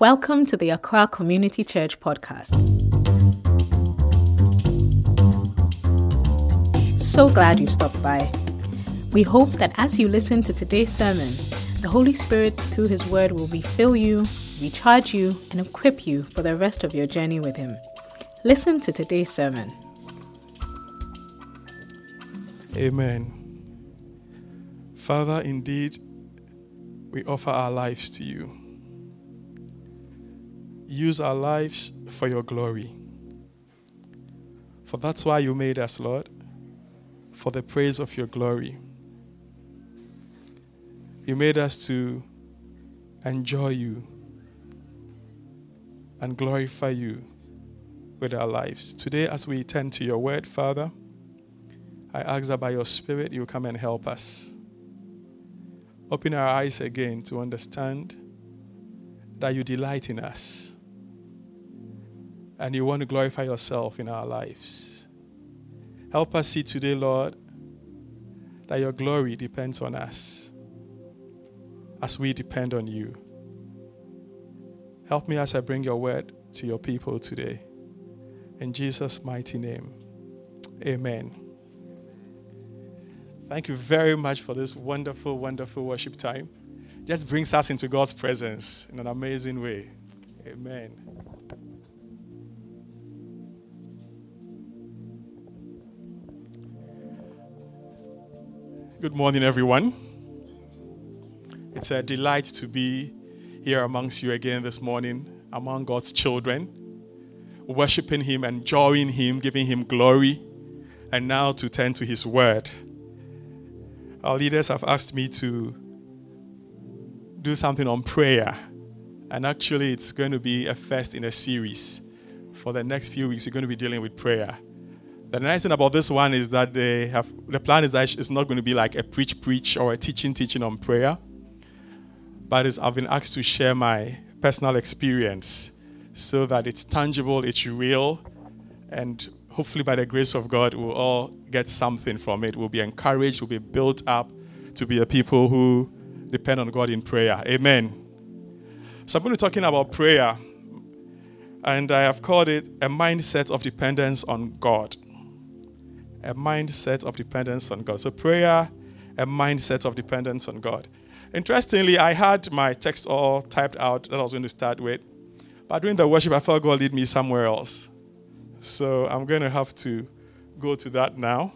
Welcome to the Accra Community Church podcast. So glad you've stopped by. We hope that as you listen to today's sermon, the Holy Spirit, through His Word, will refill you, recharge you, and equip you for the rest of your journey with Him. Listen to today's sermon. Amen. Father, indeed, we offer our lives to you use our lives for your glory. For that's why you made us, Lord, for the praise of your glory. You made us to enjoy you and glorify you with our lives. Today, as we turn to your word, Father, I ask that by your Spirit you come and help us. Open our eyes again to understand that you delight in us and you want to glorify yourself in our lives. Help us see today, Lord, that your glory depends on us as we depend on you. Help me as I bring your word to your people today. In Jesus' mighty name, amen. Thank you very much for this wonderful, wonderful worship time. Just brings us into God's presence in an amazing way. Amen. Good morning, everyone. It's a delight to be here amongst you again this morning, among God's children, worshiping Him, enjoying Him, giving Him glory, and now to turn to His Word. Our leaders have asked me to do something on prayer, and actually, it's going to be a first in a series. For the next few weeks, we're going to be dealing with prayer. The nice thing about this one is that they have the plan is that it's not going to be like a preach preach or a teaching teaching on prayer, but I've been asked to share my personal experience so that it's tangible, it's real, and hopefully by the grace of God we'll all get something from it. We'll be encouraged, we'll be built up to be a people who depend on God in prayer. Amen. So I'm going to be talking about prayer, and I have called it a mindset of dependence on God a mindset of dependence on God. So, prayer, a mindset of dependence on God. Interestingly, I had my text all typed out that I was going to start with, but during the worship, I felt God lead me somewhere else. So, I'm going to have to go to that now.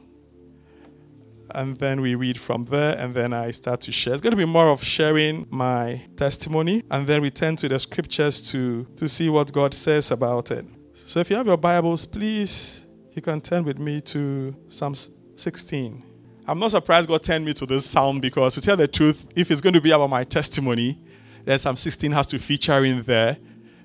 And then we read from there, and then I start to share. It's going to be more of sharing my testimony, and then we turn to the scriptures to, to see what God says about it. So, if you have your Bibles, please you can turn with me to Psalm 16. I'm not surprised God turned me to this psalm because, to tell the truth, if it's going to be about my testimony, then Psalm 16 has to feature in there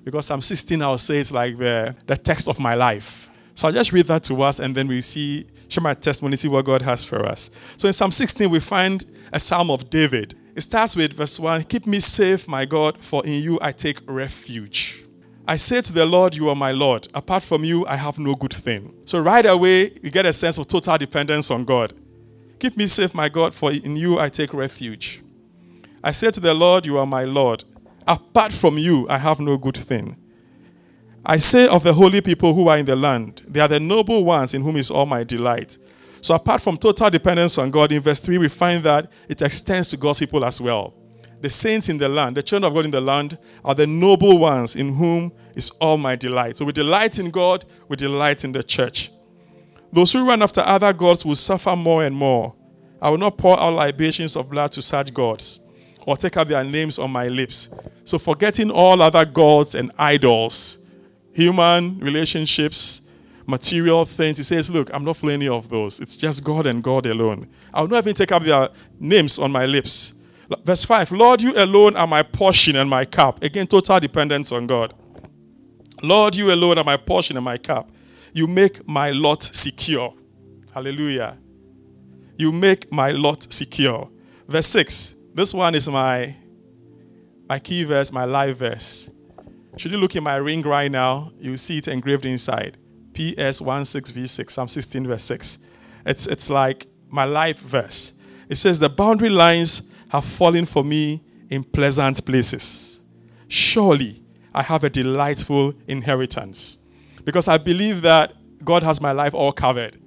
because Psalm 16, I'll say, it's like the, the text of my life. So I'll just read that to us and then we see, share my testimony, see what God has for us. So in Psalm 16, we find a psalm of David. It starts with verse 1 Keep me safe, my God, for in you I take refuge. I say to the Lord, You are my Lord. Apart from you, I have no good thing. So right away, you get a sense of total dependence on God. Keep me safe, my God, for in you I take refuge. I say to the Lord, You are my Lord. Apart from you, I have no good thing. I say of the holy people who are in the land, they are the noble ones in whom is all my delight. So, apart from total dependence on God, in verse 3, we find that it extends to God's people as well the saints in the land, the children of God in the land, are the noble ones in whom is all my delight. So we delight in God, we delight in the church. Those who run after other gods will suffer more and more. I will not pour out libations of blood to such gods or take up their names on my lips. So, forgetting all other gods and idols, human relationships, material things, he says, Look, I'm not for any of those. It's just God and God alone. I will not even take up their names on my lips. Verse 5 Lord, you alone are my portion and my cup. Again, total dependence on God. Lord, you alone are my portion and my cup. You make my lot secure. Hallelujah. You make my lot secure. Verse 6. This one is my, my key verse, my live verse. Should you look in my ring right now, you see it engraved inside. PS 16v6, Psalm 16, verse 6. It's, it's like my life verse. It says, The boundary lines have fallen for me in pleasant places. Surely I have a delightful inheritance. Because I believe that God has my life all covered.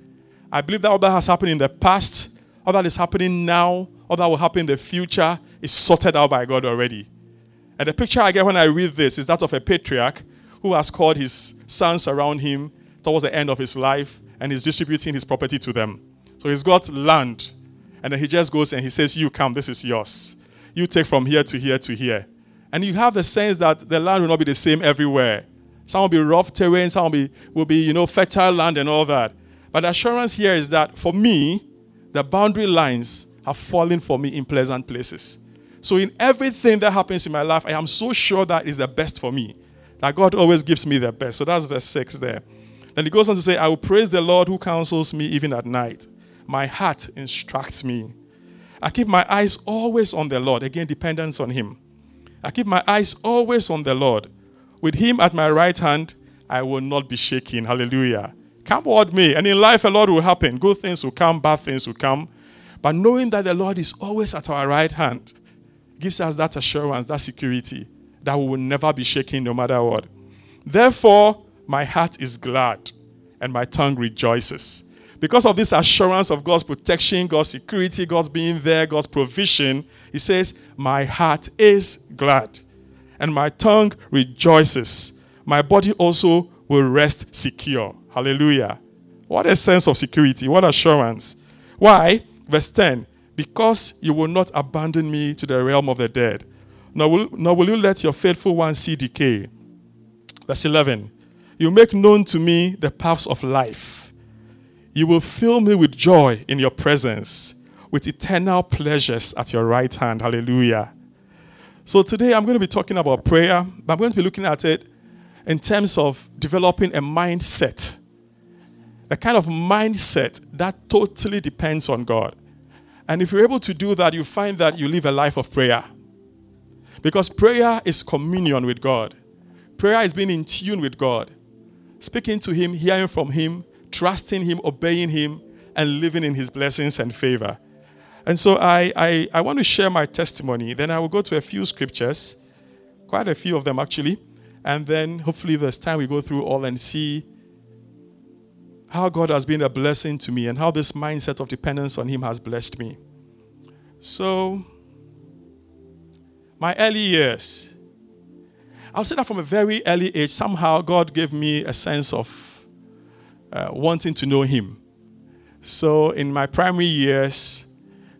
I believe that all that has happened in the past, all that is happening now, all that will happen in the future is sorted out by God already. And the picture I get when I read this is that of a patriarch who has called his sons around him towards the end of his life and is distributing his property to them. So he's got land, and then he just goes and he says, You come, this is yours. You take from here to here to here. And you have the sense that the land will not be the same everywhere. Some will be rough terrain, some will be, will be you know, fertile land and all that. But the assurance here is that for me, the boundary lines have fallen for me in pleasant places. So in everything that happens in my life, I am so sure that is the best for me. That God always gives me the best. So that's verse 6 there. Then he goes on to say, I will praise the Lord who counsels me even at night. My heart instructs me. I keep my eyes always on the Lord. Again, dependence on Him. I keep my eyes always on the Lord. With Him at my right hand, I will not be shaken. Hallelujah. Come what me. And in life, a lot will happen. Good things will come, bad things will come. But knowing that the Lord is always at our right hand gives us that assurance, that security that we will never be shaken no matter what. Therefore, my heart is glad and my tongue rejoices. Because of this assurance of God's protection, God's security, God's being there, God's provision, he says, My heart is glad and my tongue rejoices. My body also will rest secure. Hallelujah. What a sense of security, what assurance. Why? Verse 10 Because you will not abandon me to the realm of the dead, nor will, nor will you let your faithful one see decay. Verse 11 You make known to me the paths of life. You will fill me with joy in your presence, with eternal pleasures at your right hand. Hallelujah. So today I'm going to be talking about prayer, but I'm going to be looking at it in terms of developing a mindset a kind of mindset that totally depends on God. And if you're able to do that, you find that you live a life of prayer. Because prayer is communion with God, prayer is being in tune with God, speaking to Him, hearing from Him, trusting Him, obeying Him, and living in His blessings and favor. And so I, I, I want to share my testimony. Then I will go to a few scriptures, quite a few of them actually. And then hopefully there's time we go through all and see how God has been a blessing to me and how this mindset of dependence on Him has blessed me. So, my early years, I'll say that from a very early age, somehow God gave me a sense of uh, wanting to know Him. So, in my primary years,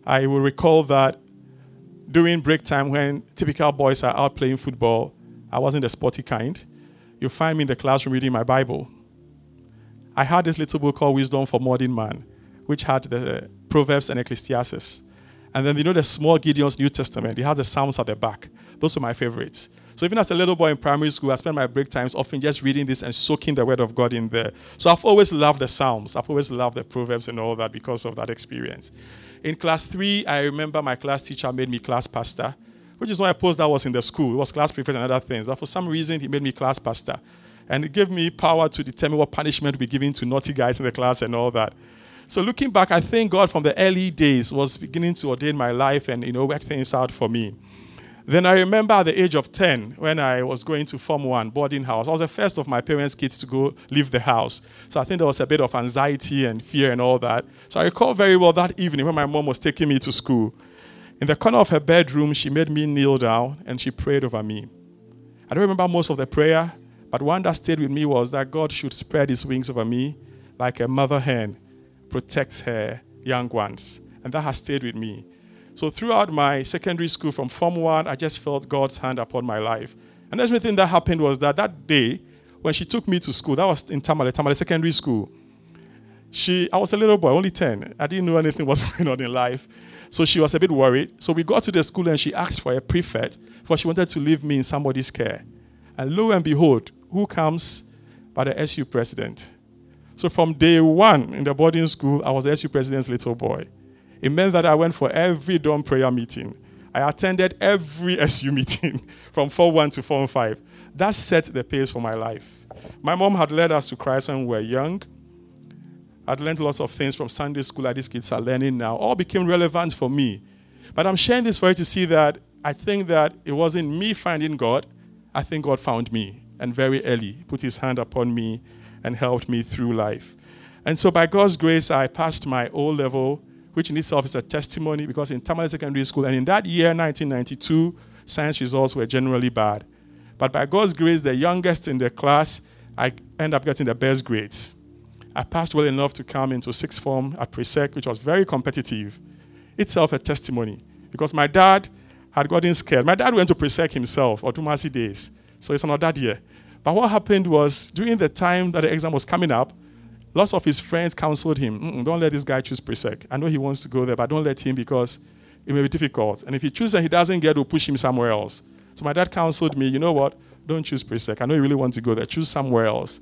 I will recall that during break time when typical boys are out playing football, I wasn't the sporty kind. You'll find me in the classroom reading my Bible. I had this little book called Wisdom for Modern Man, which had the Proverbs and Ecclesiastes. And then you know the small Gideon's New Testament, it has the Psalms at the back. Those are my favorites. So even as a little boy in primary school, I spent my break times often just reading this and soaking the word of God in there. So I've always loved the Psalms. I've always loved the Proverbs and all that because of that experience. In class three, I remember my class teacher made me class pastor, which is why I post that was in the school. It was class prefect and other things. But for some reason, he made me class pastor. And it gave me power to determine what punishment would be given to naughty guys in the class and all that. So looking back, I thank God from the early days was beginning to ordain my life and you know work things out for me. Then I remember at the age of 10 when I was going to Form 1 boarding house. I was the first of my parents' kids to go leave the house. So I think there was a bit of anxiety and fear and all that. So I recall very well that evening when my mom was taking me to school. In the corner of her bedroom, she made me kneel down and she prayed over me. I don't remember most of the prayer, but one that stayed with me was that God should spread his wings over me like a mother hen protects her young ones. And that has stayed with me. So throughout my secondary school, from Form 1, I just felt God's hand upon my life. And everything that happened was that that day, when she took me to school, that was in Tamale, Tamale Secondary School. She, I was a little boy, only 10. I didn't know anything was going on in life. So she was a bit worried. So we got to the school and she asked for a prefect, for she wanted to leave me in somebody's care. And lo and behold, who comes but the SU president. So from day one in the boarding school, I was the SU president's little boy. It meant that I went for every dawn prayer meeting. I attended every SU meeting from Form 1 to Form 5. That set the pace for my life. My mom had led us to Christ when we were young. I'd learned lots of things from Sunday school that these kids are learning now. All became relevant for me. But I'm sharing this for you to see that I think that it wasn't me finding God, I think God found me and very early put his hand upon me and helped me through life. And so, by God's grace, I passed my O level, which in itself is a testimony because in Tamale Secondary School, and in that year, 1992, science results were generally bad. But by God's grace, the youngest in the class, I end up getting the best grades. I passed well enough to come into sixth form at Presec, which was very competitive. Itself a testimony because my dad had gotten scared. My dad went to Presec himself, Odumase days, so it's another year. But what happened was during the time that the exam was coming up, lots of his friends counseled him, don't let this guy choose Presec. I know he wants to go there, but don't let him because it may be difficult. And if he chooses and he doesn't get, we'll push him somewhere else. So my dad counseled me, you know what? Don't choose Presec. I know you really want to go there. Choose somewhere else.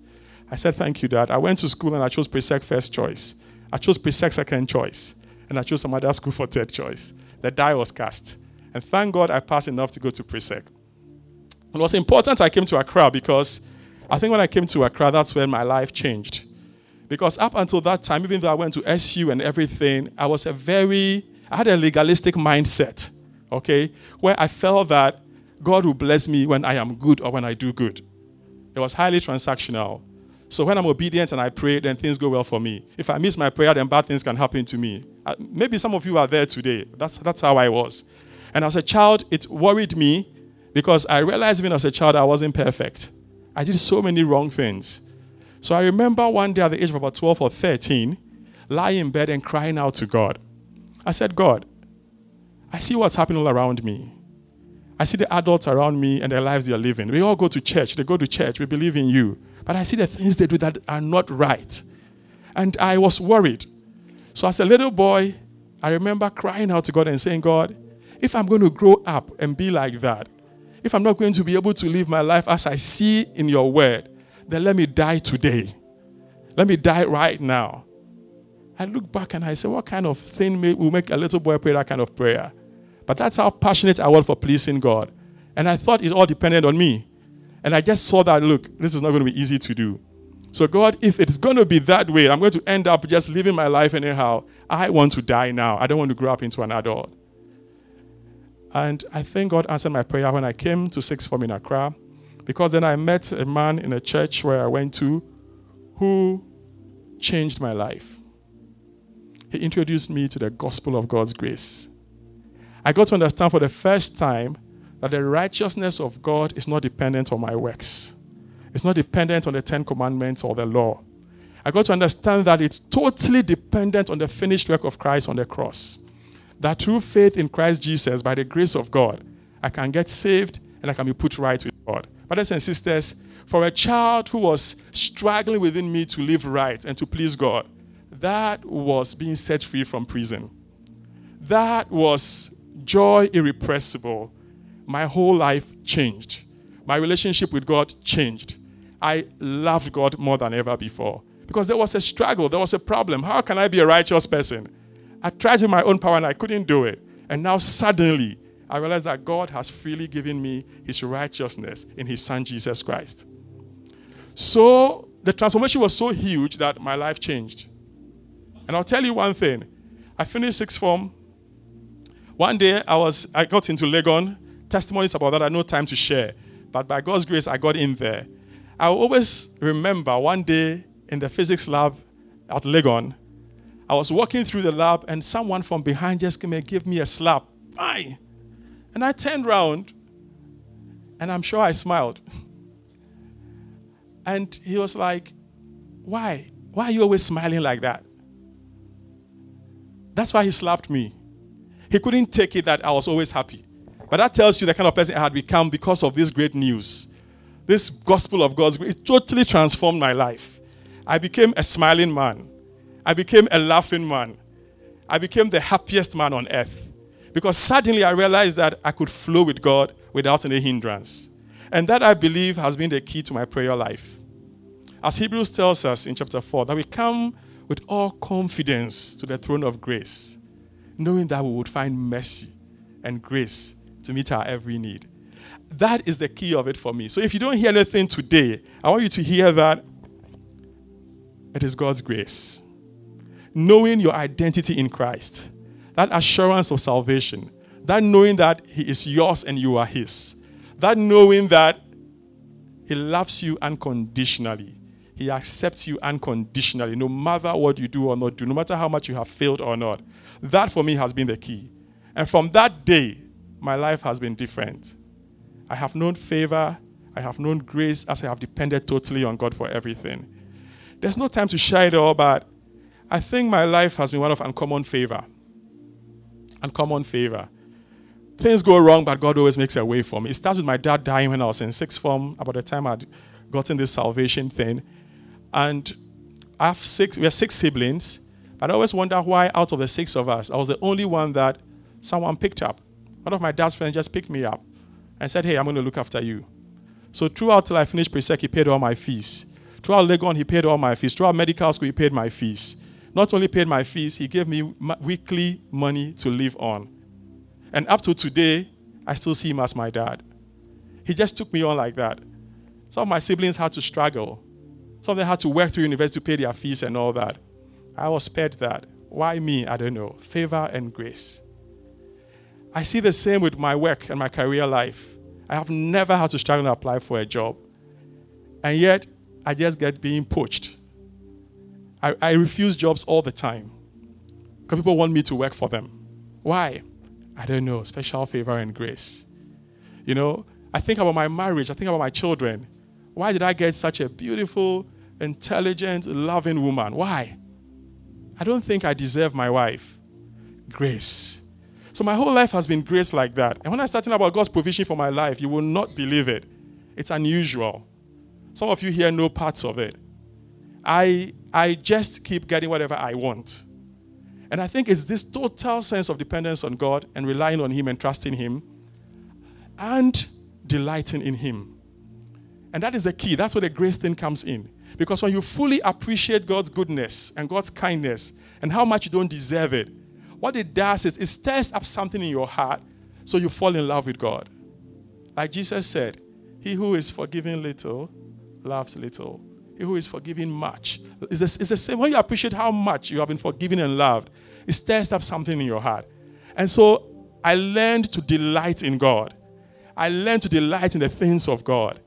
I said, thank you, Dad. I went to school and I chose Presec first choice. I chose Presec second choice. And I chose some other school for third choice. The die was cast. And thank God I passed enough to go to Presec. It was important I came to Accra because I think when I came to Accra, that's when my life changed. Because up until that time, even though I went to SU and everything, I was a very, I had a legalistic mindset, okay, where I felt that God will bless me when I am good or when I do good. It was highly transactional. So when I'm obedient and I pray, then things go well for me. If I miss my prayer, then bad things can happen to me. Uh, maybe some of you are there today. That's, that's how I was. And as a child, it worried me because I realized even as a child I wasn't perfect. I did so many wrong things. So I remember one day at the age of about 12 or 13, lying in bed and crying out to God. I said, God, I see what's happening all around me. I see the adults around me and their lives they are living. We all go to church. They go to church. We believe in you. But I see the things they do that are not right. And I was worried. So as a little boy, I remember crying out to God and saying, God, if I'm going to grow up and be like that, if I'm not going to be able to live my life as I see in your word, then let me die today. Let me die right now. I look back and I say, what kind of thing will make a little boy pray that kind of prayer? But that's how passionate I was for pleasing God. And I thought it all depended on me. And I just saw that, look, this is not going to be easy to do. So, God, if it's going to be that way, I'm going to end up just living my life anyhow. I want to die now. I don't want to grow up into an adult. And I think God answered my prayer when I came to Sixth Form in Accra, because then I met a man in a church where I went to who changed my life. He introduced me to the gospel of God's grace. I got to understand for the first time that the righteousness of God is not dependent on my works. It's not dependent on the Ten Commandments or the law. I got to understand that it's totally dependent on the finished work of Christ on the cross that through faith in Christ Jesus, by the grace of God, I can get saved and I can be put right with God. Brothers and sisters, for a child who was struggling within me to live right and to please God, that was being set free from prison. That was joy irrepressible. My whole life changed. My relationship with God changed. I loved God more than ever before because there was a struggle, there was a problem. How can I be a righteous person? I tried with my own power and I couldn't do it. And now suddenly, I realized that God has freely given me his righteousness in his son Jesus Christ. So the transformation was so huge that my life changed. And I'll tell you one thing. I finished sixth form. One day I was I got into Legon. Testimonies about that I had no time to share. But by God's grace, I got in there. I always remember one day in the physics lab at Legon, I was walking through the lab and someone from behind just came and gave me a slap. Bye. And I turned around and I'm sure I smiled. And he was like, Why? Why are you always smiling like that? That's why he slapped me. He couldn't take it that I was always happy. But that tells you the kind of person I had become because of this great news. This gospel of God's grace, it totally transformed my life. I became a smiling man. I became a laughing man. I became the happiest man on earth. Because suddenly I realized that I could flow with God without any hindrance. And that I believe has been the key to my prayer life. As Hebrews tells us in chapter 4, that we come with all confidence to the throne of grace, knowing that we would find mercy and grace to meet our every need. That is the key of it for me. So if you don't hear anything today, I want you to hear that it is God's grace knowing your identity in Christ, that assurance of salvation, that knowing that He is yours and you are His, that knowing that He loves you unconditionally. He accepts you unconditionally, no matter what you do or not do, no matter how much you have failed or not. That for me has been the key. And from that day, my life has been different. I have known favor, I have known grace as I have depended totally on God for everything. There's no time to share it all, but I think my life has been one of uncommon favor. Uncommon favor. Things go wrong, but God always makes a way for me. It starts with my dad dying when I was in sixth form, about the time I'd gotten this salvation thing. And I have six, we have six siblings, but I always wonder why out of the six of us, I was the only one that someone picked up. One of my dad's friends just picked me up and said, Hey, I'm going to look after you. So throughout till I finished Presec, he paid all my fees. Throughout Legon, he paid all my fees. Throughout medical school, he paid my fees. Not only paid my fees, he gave me weekly money to live on. And up to today, I still see him as my dad. He just took me on like that. Some of my siblings had to struggle. Some of them had to work through university to pay their fees and all that. I was spared that. Why me? I don't know. Favor and grace. I see the same with my work and my career life. I have never had to struggle to apply for a job. And yet, I just get being poached. I, I refuse jobs all the time because people want me to work for them. Why? I don't know. Special favor and grace. You know, I think about my marriage, I think about my children. Why did I get such a beautiful, intelligent, loving woman? Why? I don't think I deserve my wife. Grace. So my whole life has been grace like that. And when I start talking about God's provision for my life, you will not believe it. It's unusual. Some of you here know parts of it. I, I just keep getting whatever I want. And I think it's this total sense of dependence on God and relying on Him and trusting Him and delighting in Him. And that is the key. That's where the grace thing comes in. Because when you fully appreciate God's goodness and God's kindness and how much you don't deserve it, what it does is it stirs up something in your heart so you fall in love with God. Like Jesus said, He who is forgiving little loves little. Who is forgiving much. It's the, it's the same. When you appreciate how much you have been forgiven and loved, it stirs up something in your heart. And so I learned to delight in God. I learned to delight in the things of God.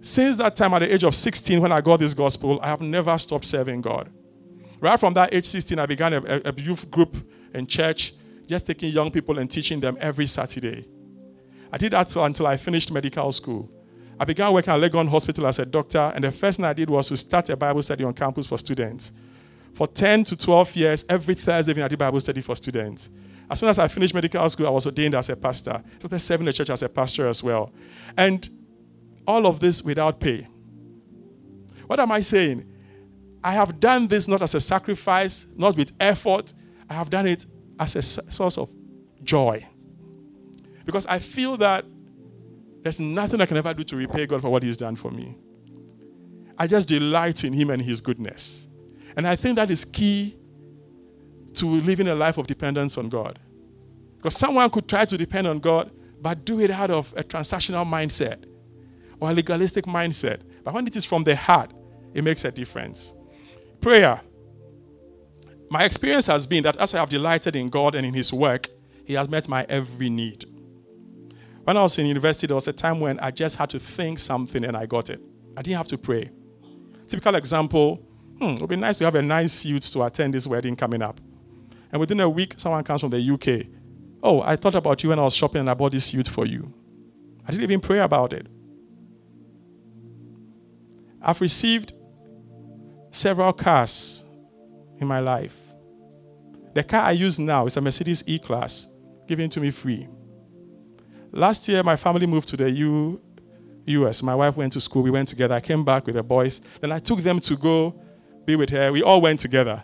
Since that time, at the age of 16, when I got this gospel, I have never stopped serving God. Right from that age 16, I began a, a youth group in church, just taking young people and teaching them every Saturday. I did that until I finished medical school. I began working at Legon Hospital as a doctor, and the first thing I did was to start a Bible study on campus for students. For 10 to 12 years, every Thursday evening, I did Bible study for students. As soon as I finished medical school, I was ordained as a pastor. So I started serving the church as a pastor as well. And all of this without pay. What am I saying? I have done this not as a sacrifice, not with effort. I have done it as a source of joy. Because I feel that there's nothing I can ever do to repay God for what He's done for me. I just delight in Him and His goodness. And I think that is key to living a life of dependence on God. Because someone could try to depend on God, but do it out of a transactional mindset or a legalistic mindset. But when it is from the heart, it makes a difference. Prayer. My experience has been that as I have delighted in God and in His work, He has met my every need. When I was in university, there was a time when I just had to think something and I got it. I didn't have to pray. Typical example hmm, it would be nice to have a nice suit to attend this wedding coming up. And within a week, someone comes from the UK. Oh, I thought about you when I was shopping and I bought this suit for you. I didn't even pray about it. I've received several cars in my life. The car I use now is a Mercedes E Class, given to me free. Last year, my family moved to the U, US. My wife went to school. We went together. I came back with the boys. Then I took them to go be with her. We all went together.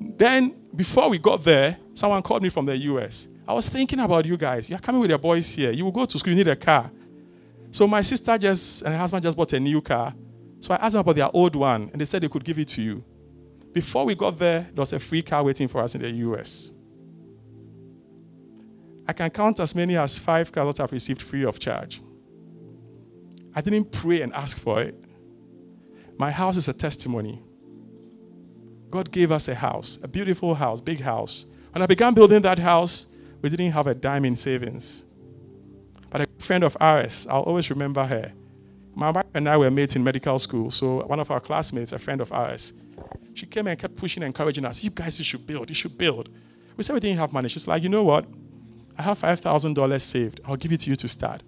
Then, before we got there, someone called me from the US. I was thinking about you guys. You're coming with your boys here. You will go to school. You need a car. So my sister just and her husband just bought a new car. So I asked them about their old one, and they said they could give it to you. Before we got there, there was a free car waiting for us in the US. I can count as many as five cars that I've received free of charge. I didn't pray and ask for it. My house is a testimony. God gave us a house, a beautiful house, big house. When I began building that house, we didn't have a dime in savings. But a friend of ours, I'll always remember her. My wife and I were mates in medical school. So one of our classmates, a friend of ours, she came and kept pushing and encouraging us. You guys, you should build. You should build. We said we didn't have money. She's like, you know what? I have $5,000 saved. I'll give it to you to start.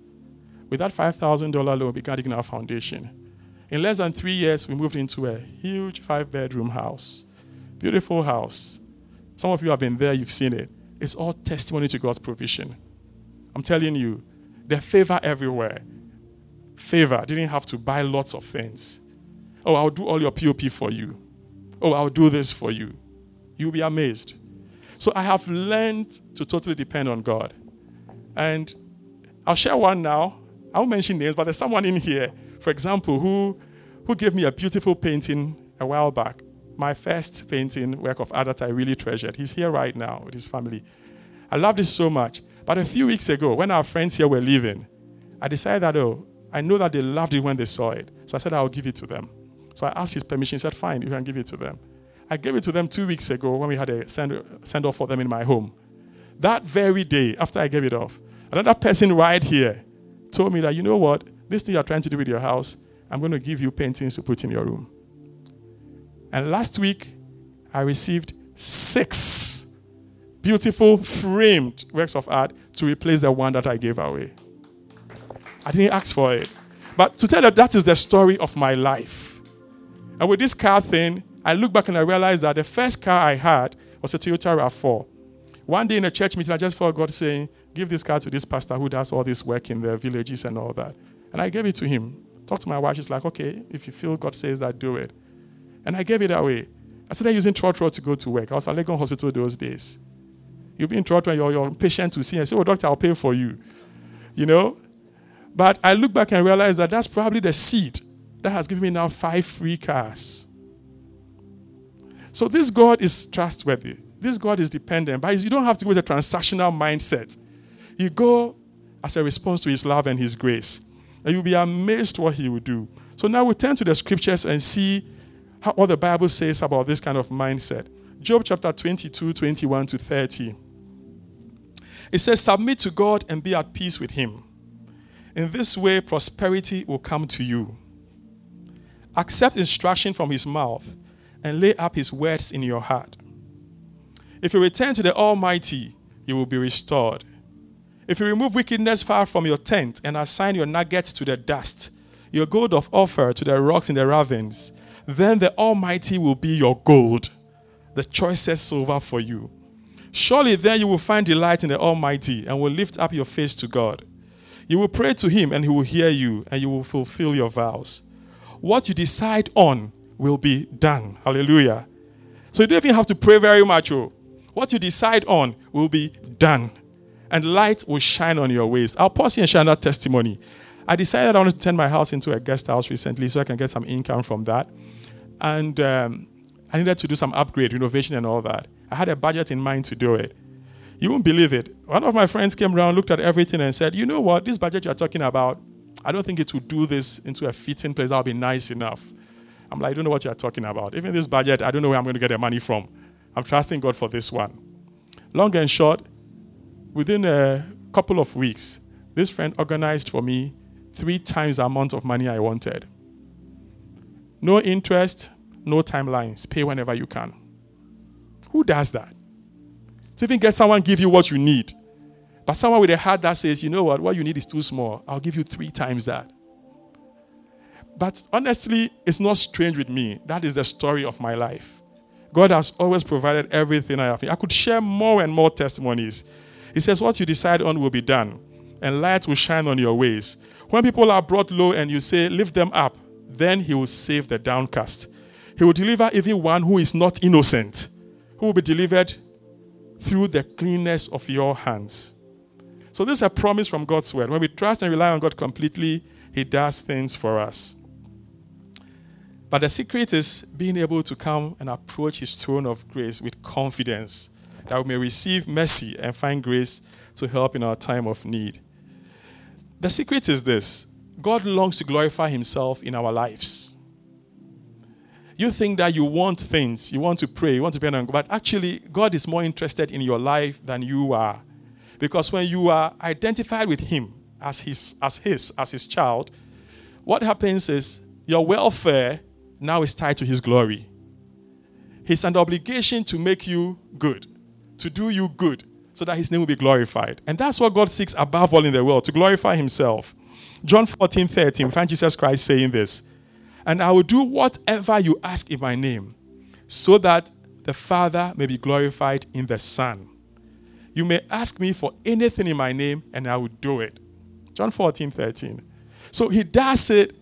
With that $5,000 loan, we began digging our foundation. In less than three years, we moved into a huge five bedroom house. Beautiful house. Some of you have been there, you've seen it. It's all testimony to God's provision. I'm telling you, there's favor everywhere. Favor. Didn't have to buy lots of things. Oh, I'll do all your POP for you. Oh, I'll do this for you. You'll be amazed. So I have learned to totally depend on God. And I'll share one now. I won't mention names, but there's someone in here, for example, who, who gave me a beautiful painting a while back. My first painting, work of art that I really treasured. He's here right now with his family. I love this so much. But a few weeks ago, when our friends here were leaving, I decided that, oh, I know that they loved it when they saw it. So I said, I'll give it to them. So I asked his permission. He said, fine, you can give it to them. I gave it to them two weeks ago when we had a send, send off for them in my home. That very day, after I gave it off, another person right here told me that, you know what, this thing you're trying to do with your house, I'm going to give you paintings to put in your room. And last week, I received six beautiful framed works of art to replace the one that I gave away. I didn't ask for it. But to tell you that is the story of my life. And with this car thing, I look back and I realize that the first car I had was a Toyota RAV4. One day in a church meeting, I just felt God saying, Give this car to this pastor who does all this work in the villages and all that. And I gave it to him. Talked to my wife. She's like, Okay, if you feel God says that, do it. And I gave it away. I started using trotro to go to work. I was at Legon Hospital those days. You'll be in trotro and you're, you're patient to see and say, Oh, doctor, I'll pay for you. You know? But I look back and realize that that's probably the seed that has given me now five free cars. So this God is trustworthy. This God is dependent, but you don't have to go with a transactional mindset. You go as a response to His love and His grace, and you'll be amazed what He will do. So now we turn to the scriptures and see how, what the Bible says about this kind of mindset. Job chapter 22, 21 to 30. It says, Submit to God and be at peace with Him. In this way, prosperity will come to you. Accept instruction from His mouth and lay up his words in your heart. If you return to the Almighty, you will be restored. If you remove wickedness far from your tent and assign your nuggets to the dust, your gold of Ophir to the rocks in the ravines, then the Almighty will be your gold, the choicest silver for you. Surely then you will find delight in the Almighty and will lift up your face to God. You will pray to Him and He will hear you and you will fulfill your vows. What you decide on will be done. Hallelujah. So you don't even have to pray very much. Oh. What you decide on will be done. And light will shine on your ways. I'll pause here and share another testimony. I decided I wanted to turn my house into a guest house recently so I can get some income from that. And um, I needed to do some upgrade, renovation, and all that. I had a budget in mind to do it. You won't believe it. One of my friends came around, looked at everything, and said, You know what? This budget you're talking about, I don't think it will do this into a fitting place that will be nice enough. I'm like, I don't know what you're talking about. Even this budget, I don't know where I'm going to get the money from. I'm trusting God for this one. Long and short, within a couple of weeks, this friend organized for me three times the amount of money I wanted. No interest, no timelines. Pay whenever you can. Who does that? To even get someone give you what you need. But someone with a heart that says, you know what, what you need is too small. I'll give you three times that. But honestly, it's not strange with me. That is the story of my life. God has always provided everything I have. I could share more and more testimonies. He says, What you decide on will be done, and light will shine on your ways. When people are brought low and you say, Lift them up, then he will save the downcast. He will deliver even one who is not innocent, who will be delivered through the cleanness of your hands. So, this is a promise from God's word. When we trust and rely on God completely, He does things for us. But the secret is being able to come and approach his throne of grace with confidence that we may receive mercy and find grace to help in our time of need. The secret is this God longs to glorify himself in our lives. You think that you want things, you want to pray, you want to be on God, but actually, God is more interested in your life than you are. Because when you are identified with Him as His, as His, as His child, what happens is your welfare now is tied to his glory. He's under obligation to make you good, to do you good, so that his name will be glorified. And that's what God seeks above all in the world, to glorify himself. John 14, 13, we find Jesus Christ saying this. And I will do whatever you ask in my name, so that the Father may be glorified in the Son. You may ask me for anything in my name, and I will do it. John 14, 13. So he does it,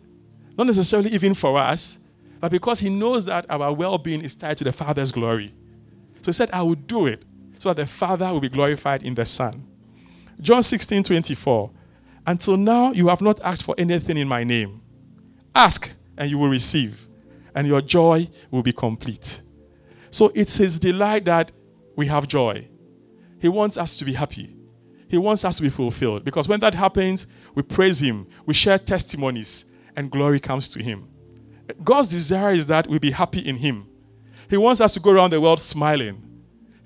not necessarily even for us, but because he knows that our well being is tied to the Father's glory. So he said, I will do it so that the Father will be glorified in the Son. John 16, 24. Until now, you have not asked for anything in my name. Ask, and you will receive, and your joy will be complete. So it's his delight that we have joy. He wants us to be happy. He wants us to be fulfilled. Because when that happens, we praise him, we share testimonies, and glory comes to him. God's desire is that we be happy in him. He wants us to go around the world smiling.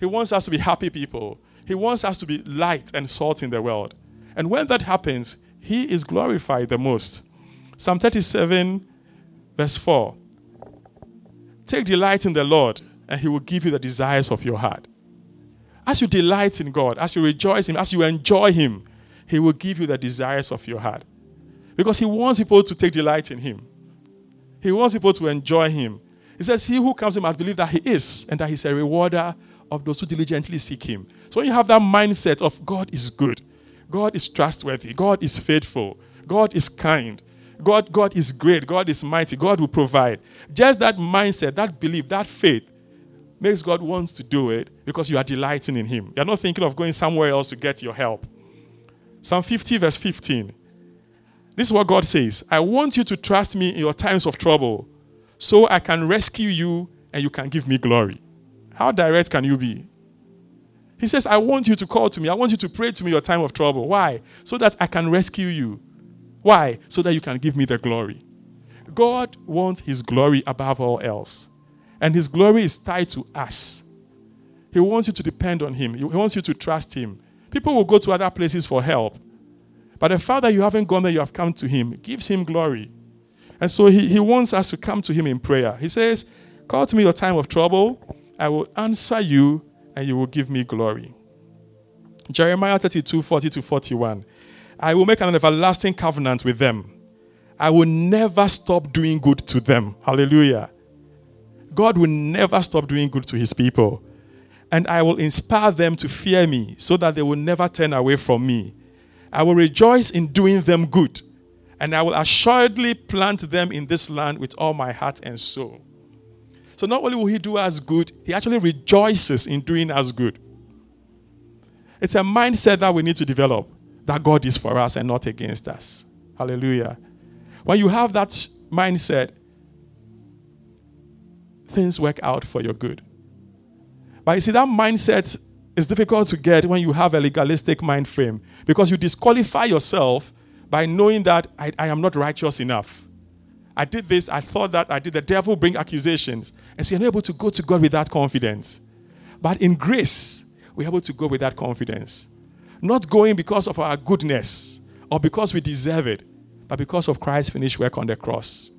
He wants us to be happy people. He wants us to be light and salt in the world. And when that happens, he is glorified the most. Psalm 37, verse 4. Take delight in the Lord, and he will give you the desires of your heart. As you delight in God, as you rejoice in Him, as you enjoy Him, He will give you the desires of your heart. Because He wants people to take delight in Him. He wants people to enjoy Him. He says, He who comes to Him must believe that He is, and that He's a rewarder of those who diligently seek Him. So when you have that mindset of God is good, God is trustworthy, God is faithful, God is kind, God, God is great, God is mighty, God will provide. Just that mindset, that belief, that faith makes God wants to do it because you are delighting in Him. You're not thinking of going somewhere else to get your help. Psalm 50, verse 15. This is what God says I want you to trust me in your times of trouble so I can rescue you and you can give me glory. How direct can you be? He says, I want you to call to me. I want you to pray to me your time of trouble. Why? So that I can rescue you. Why? So that you can give me the glory. God wants his glory above all else. And his glory is tied to us. He wants you to depend on him, he wants you to trust him. People will go to other places for help. But the fact that you haven't gone there, you have come to him, gives him glory. And so he, he wants us to come to him in prayer. He says, Call to me your time of trouble, I will answer you, and you will give me glory. Jeremiah 32 40 to 41. I will make an everlasting covenant with them. I will never stop doing good to them. Hallelujah. God will never stop doing good to his people. And I will inspire them to fear me so that they will never turn away from me. I will rejoice in doing them good, and I will assuredly plant them in this land with all my heart and soul. So not only will he do us good, he actually rejoices in doing us good. It's a mindset that we need to develop that God is for us and not against us. Hallelujah. When you have that mindset, things work out for your good. But you see, that mindset is difficult to get when you have a legalistic mind frame because you disqualify yourself by knowing that I, I am not righteous enough. I did this, I thought that, I did. The devil bring accusations. And so you're not able to go to God with that confidence. But in grace, we're able to go with that confidence. Not going because of our goodness or because we deserve it, but because of Christ's finished work on the cross.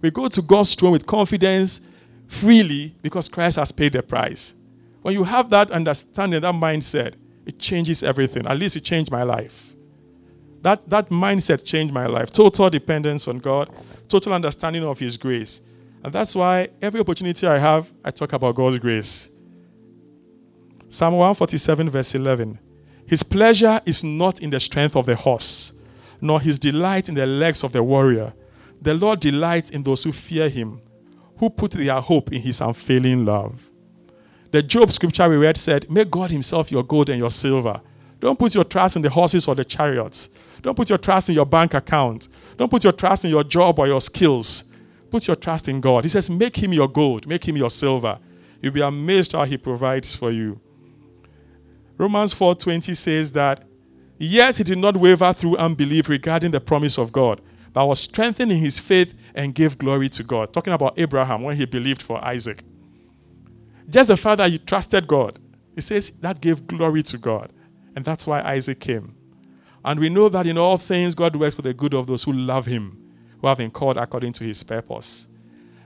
We go to God's throne with confidence freely because Christ has paid the price. When you have that understanding, that mindset, it changes everything. At least it changed my life. That, that mindset changed my life. Total dependence on God, total understanding of His grace. And that's why every opportunity I have, I talk about God's grace. Psalm 147, verse 11. His pleasure is not in the strength of the horse, nor his delight in the legs of the warrior. The Lord delights in those who fear him who put their hope in his unfailing love. The Job scripture we read said, Make God himself your gold and your silver. Don't put your trust in the horses or the chariots. Don't put your trust in your bank account. Don't put your trust in your job or your skills. Put your trust in God. He says, Make him your gold, make him your silver. You'll be amazed how he provides for you. Romans 4:20 says that, Yet he did not waver through unbelief regarding the promise of God but was strengthened in his faith and gave glory to God. Talking about Abraham when he believed for Isaac. Just the fact that you trusted God, he says that gave glory to God. And that's why Isaac came. And we know that in all things God works for the good of those who love him, who have been called according to his purpose.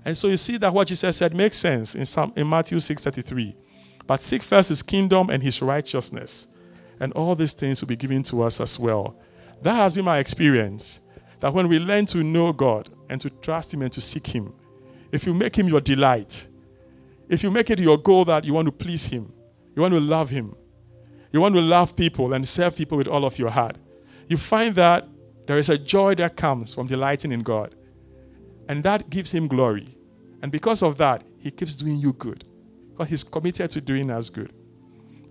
And so you see that what Jesus said makes sense in, some, in Matthew 6:33. But seek first his kingdom and his righteousness, and all these things will be given to us as well. That has been my experience. That when we learn to know God and to trust him and to seek him, if you make him your delight, if you make it your goal that you want to please him, you want to love him, you want to love people and serve people with all of your heart, you find that there is a joy that comes from delighting in God. And that gives him glory. And because of that, he keeps doing you good. Because he's committed to doing us good.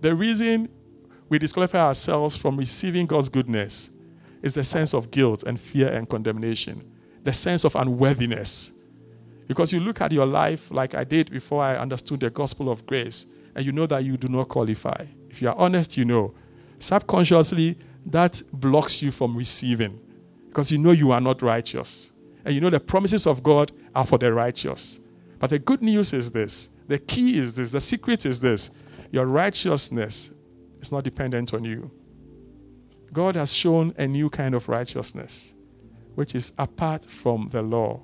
The reason we disqualify ourselves from receiving God's goodness is the sense of guilt and fear and condemnation, the sense of unworthiness. Because you look at your life like I did before I understood the gospel of grace, and you know that you do not qualify. If you are honest, you know. Subconsciously, that blocks you from receiving because you know you are not righteous. And you know the promises of God are for the righteous. But the good news is this the key is this, the secret is this your righteousness is not dependent on you. God has shown a new kind of righteousness, which is apart from the law.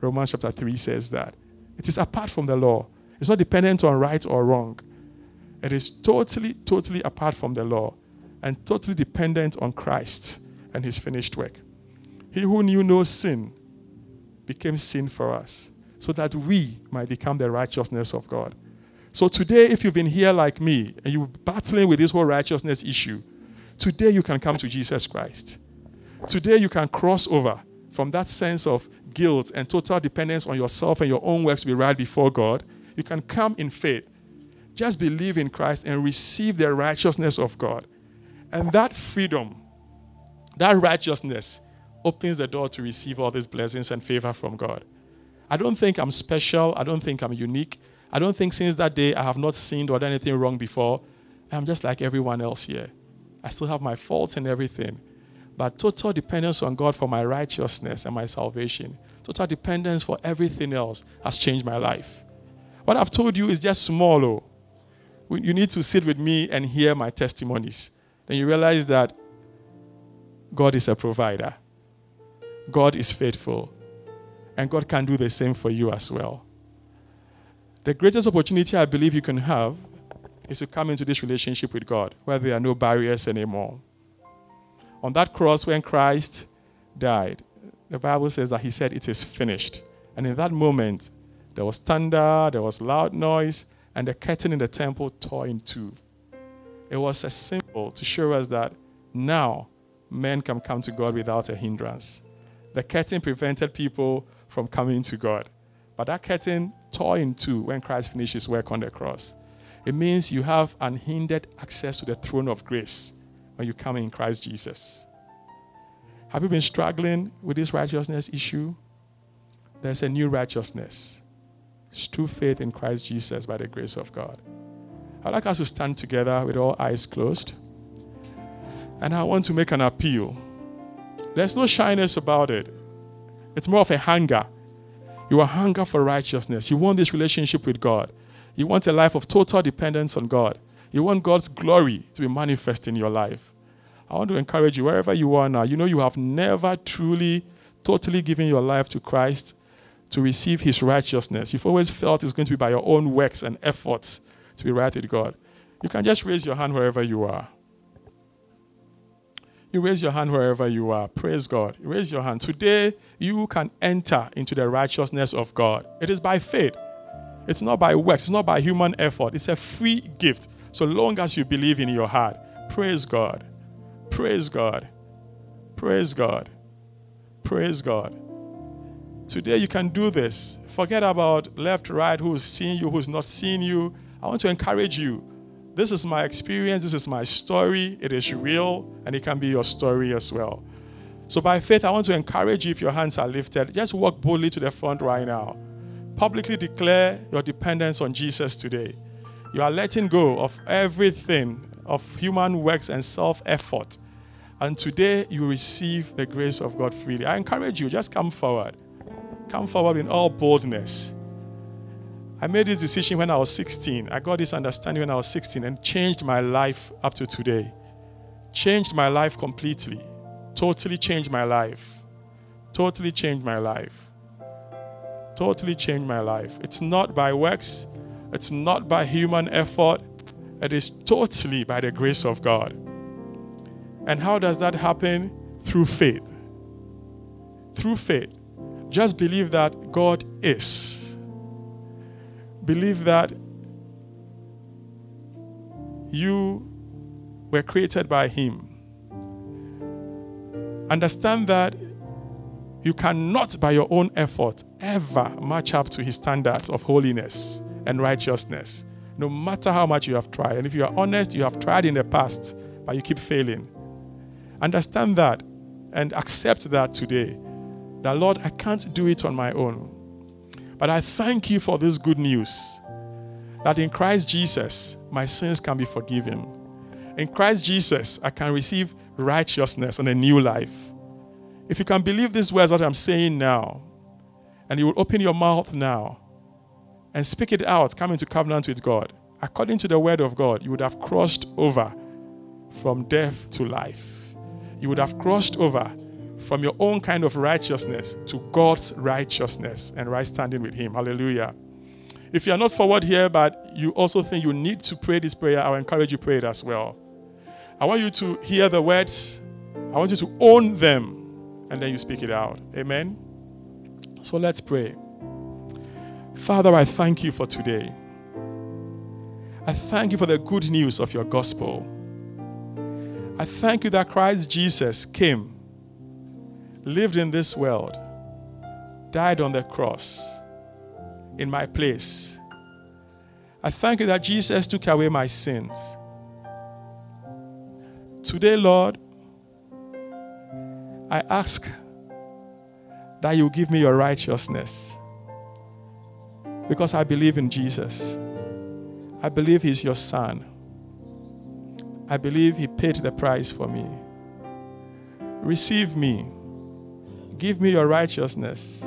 Romans chapter 3 says that. It is apart from the law. It's not dependent on right or wrong. It is totally, totally apart from the law and totally dependent on Christ and his finished work. He who knew no sin became sin for us so that we might become the righteousness of God. So today, if you've been here like me and you're battling with this whole righteousness issue, today you can come to Jesus Christ. Today you can cross over from that sense of guilt and total dependence on yourself and your own works to be right before God. You can come in faith. Just believe in Christ and receive the righteousness of God. And that freedom, that righteousness, opens the door to receive all these blessings and favor from God. I don't think I'm special. I don't think I'm unique. I don't think since that day I have not sinned or done anything wrong before. I'm just like everyone else here. I still have my faults and everything. But total dependence on God for my righteousness and my salvation, total dependence for everything else has changed my life. What I've told you is just small. Oh. You need to sit with me and hear my testimonies. Then you realize that God is a provider. God is faithful. And God can do the same for you as well. The greatest opportunity I believe you can have is to come into this relationship with God where there are no barriers anymore. On that cross, when Christ died, the Bible says that he said, It is finished. And in that moment, there was thunder, there was loud noise, and the curtain in the temple tore in two. It was a symbol to show us that now men can come to God without a hindrance. The curtain prevented people from coming to God. But that curtain tore in two when Christ finished his work on the cross. It means you have unhindered access to the throne of grace when you come in Christ Jesus. Have you been struggling with this righteousness issue? There's a new righteousness. It's through faith in Christ Jesus by the grace of God. I'd like us to stand together with all eyes closed. And I want to make an appeal. There's no shyness about it, it's more of a hunger. You are hunger for righteousness. You want this relationship with God. You want a life of total dependence on God. You want God's glory to be manifest in your life. I want to encourage you wherever you are now. You know you have never truly, totally given your life to Christ to receive his righteousness. You've always felt it's going to be by your own works and efforts to be right with God. You can just raise your hand wherever you are. You raise your hand wherever you are. Praise God. You raise your hand. Today, you can enter into the righteousness of God. It is by faith. It's not by works. It's not by human effort. It's a free gift. So long as you believe in your heart. Praise God. Praise God. Praise God. Praise God. Today you can do this. Forget about left, right, who's seeing you, who's not seeing you. I want to encourage you. This is my experience. This is my story. It is real, and it can be your story as well. So, by faith, I want to encourage you if your hands are lifted, just walk boldly to the front right now. Publicly declare your dependence on Jesus today. You are letting go of everything of human works and self effort. And today you receive the grace of God freely. I encourage you, just come forward. Come forward in all boldness. I made this decision when I was 16. I got this understanding when I was 16 and changed my life up to today. Changed my life completely. Totally changed my life. totally changed my life. Totally changed my life. It's not by works, it's not by human effort, it is totally by the grace of God. And how does that happen? Through faith. Through faith. Just believe that God is. Believe that you were created by Him. Understand that you cannot, by your own effort, ever match up to His standards of holiness and righteousness, no matter how much you have tried. And if you are honest, you have tried in the past, but you keep failing. Understand that and accept that today. That, Lord, I can't do it on my own. But I thank you for this good news that in Christ Jesus, my sins can be forgiven. In Christ Jesus, I can receive righteousness and a new life. If you can believe these words that I'm saying now, and you will open your mouth now and speak it out, come into covenant with God, according to the word of God, you would have crossed over from death to life. You would have crossed over from your own kind of righteousness to God's righteousness and right standing with Him. Hallelujah. If you are not forward here, but you also think you need to pray this prayer, I'll encourage you to pray it as well. I want you to hear the words, I want you to own them, and then you speak it out. Amen. So let's pray. Father, I thank you for today. I thank you for the good news of your gospel. I thank you that Christ Jesus came, lived in this world, died on the cross in my place. I thank you that Jesus took away my sins. Today, Lord, I ask that you give me your righteousness because I believe in Jesus. I believe He's your Son. I believe He paid the price for me. Receive me. Give me your righteousness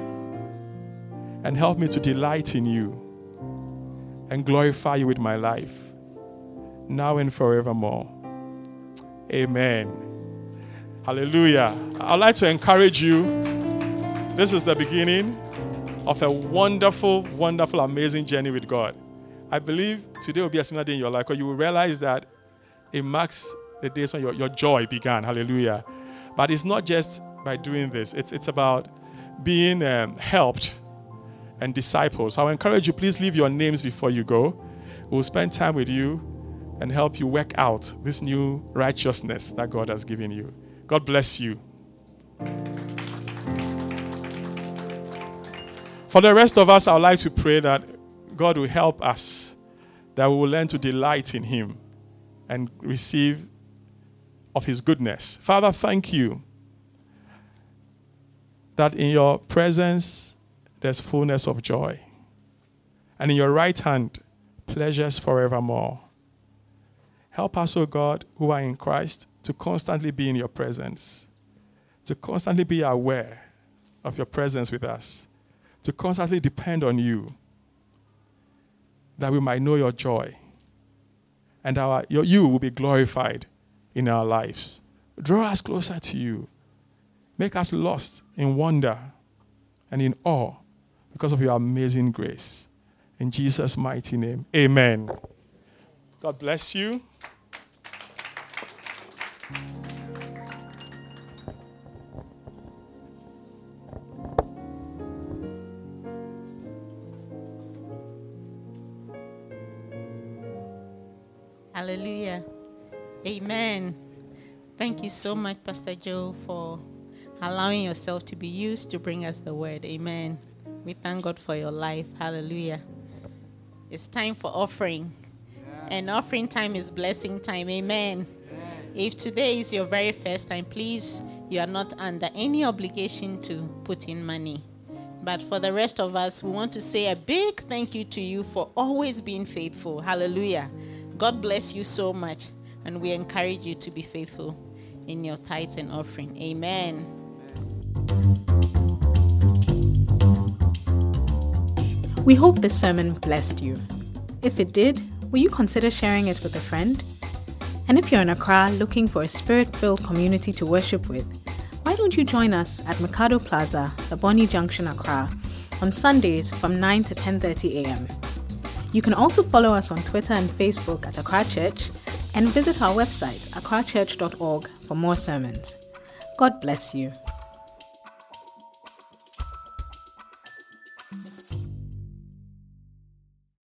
and help me to delight in you and glorify you with my life, now and forevermore. Amen. Hallelujah. I'd like to encourage you. This is the beginning of a wonderful, wonderful, amazing journey with God. I believe today will be a similar day in your life because you will realize that it marks the days when your, your joy began. Hallelujah. But it's not just by doing this, it's, it's about being um, helped and disciples. So I encourage you, please leave your names before you go. We'll spend time with you and help you work out this new righteousness that God has given you. God bless you. For the rest of us, I would like to pray that God will help us, that we will learn to delight in Him and receive of His goodness. Father, thank you that in your presence, there's fullness of joy. And in your right hand, pleasures forevermore. Help us, O God, who are in Christ, to constantly be in your presence, to constantly be aware of your presence with us, to constantly depend on you, that we might know your joy, and our, your, you will be glorified in our lives. Draw us closer to you. Make us lost in wonder and in awe because of your amazing grace. In Jesus' mighty name, amen. God bless you. Hallelujah. Amen. Thank you so much, Pastor Joe, for allowing yourself to be used to bring us the word. Amen. We thank God for your life. Hallelujah. It's time for offering. Yeah. And offering time is blessing time. Amen. Yeah. If today is your very first time, please, you are not under any obligation to put in money. But for the rest of us, we want to say a big thank you to you for always being faithful. Hallelujah. God bless you so much. And we encourage you to be faithful in your tithes and offering. Amen. We hope this sermon blessed you. If it did, will you consider sharing it with a friend? And if you're in Accra looking for a spirit filled community to worship with, why don't you join us at Mikado Plaza, the Bonny Junction, Accra, on Sundays from 9 to 10:30 a.m. You can also follow us on Twitter and Facebook at Accra Church and visit our website, accrachurch.org, for more sermons. God bless you.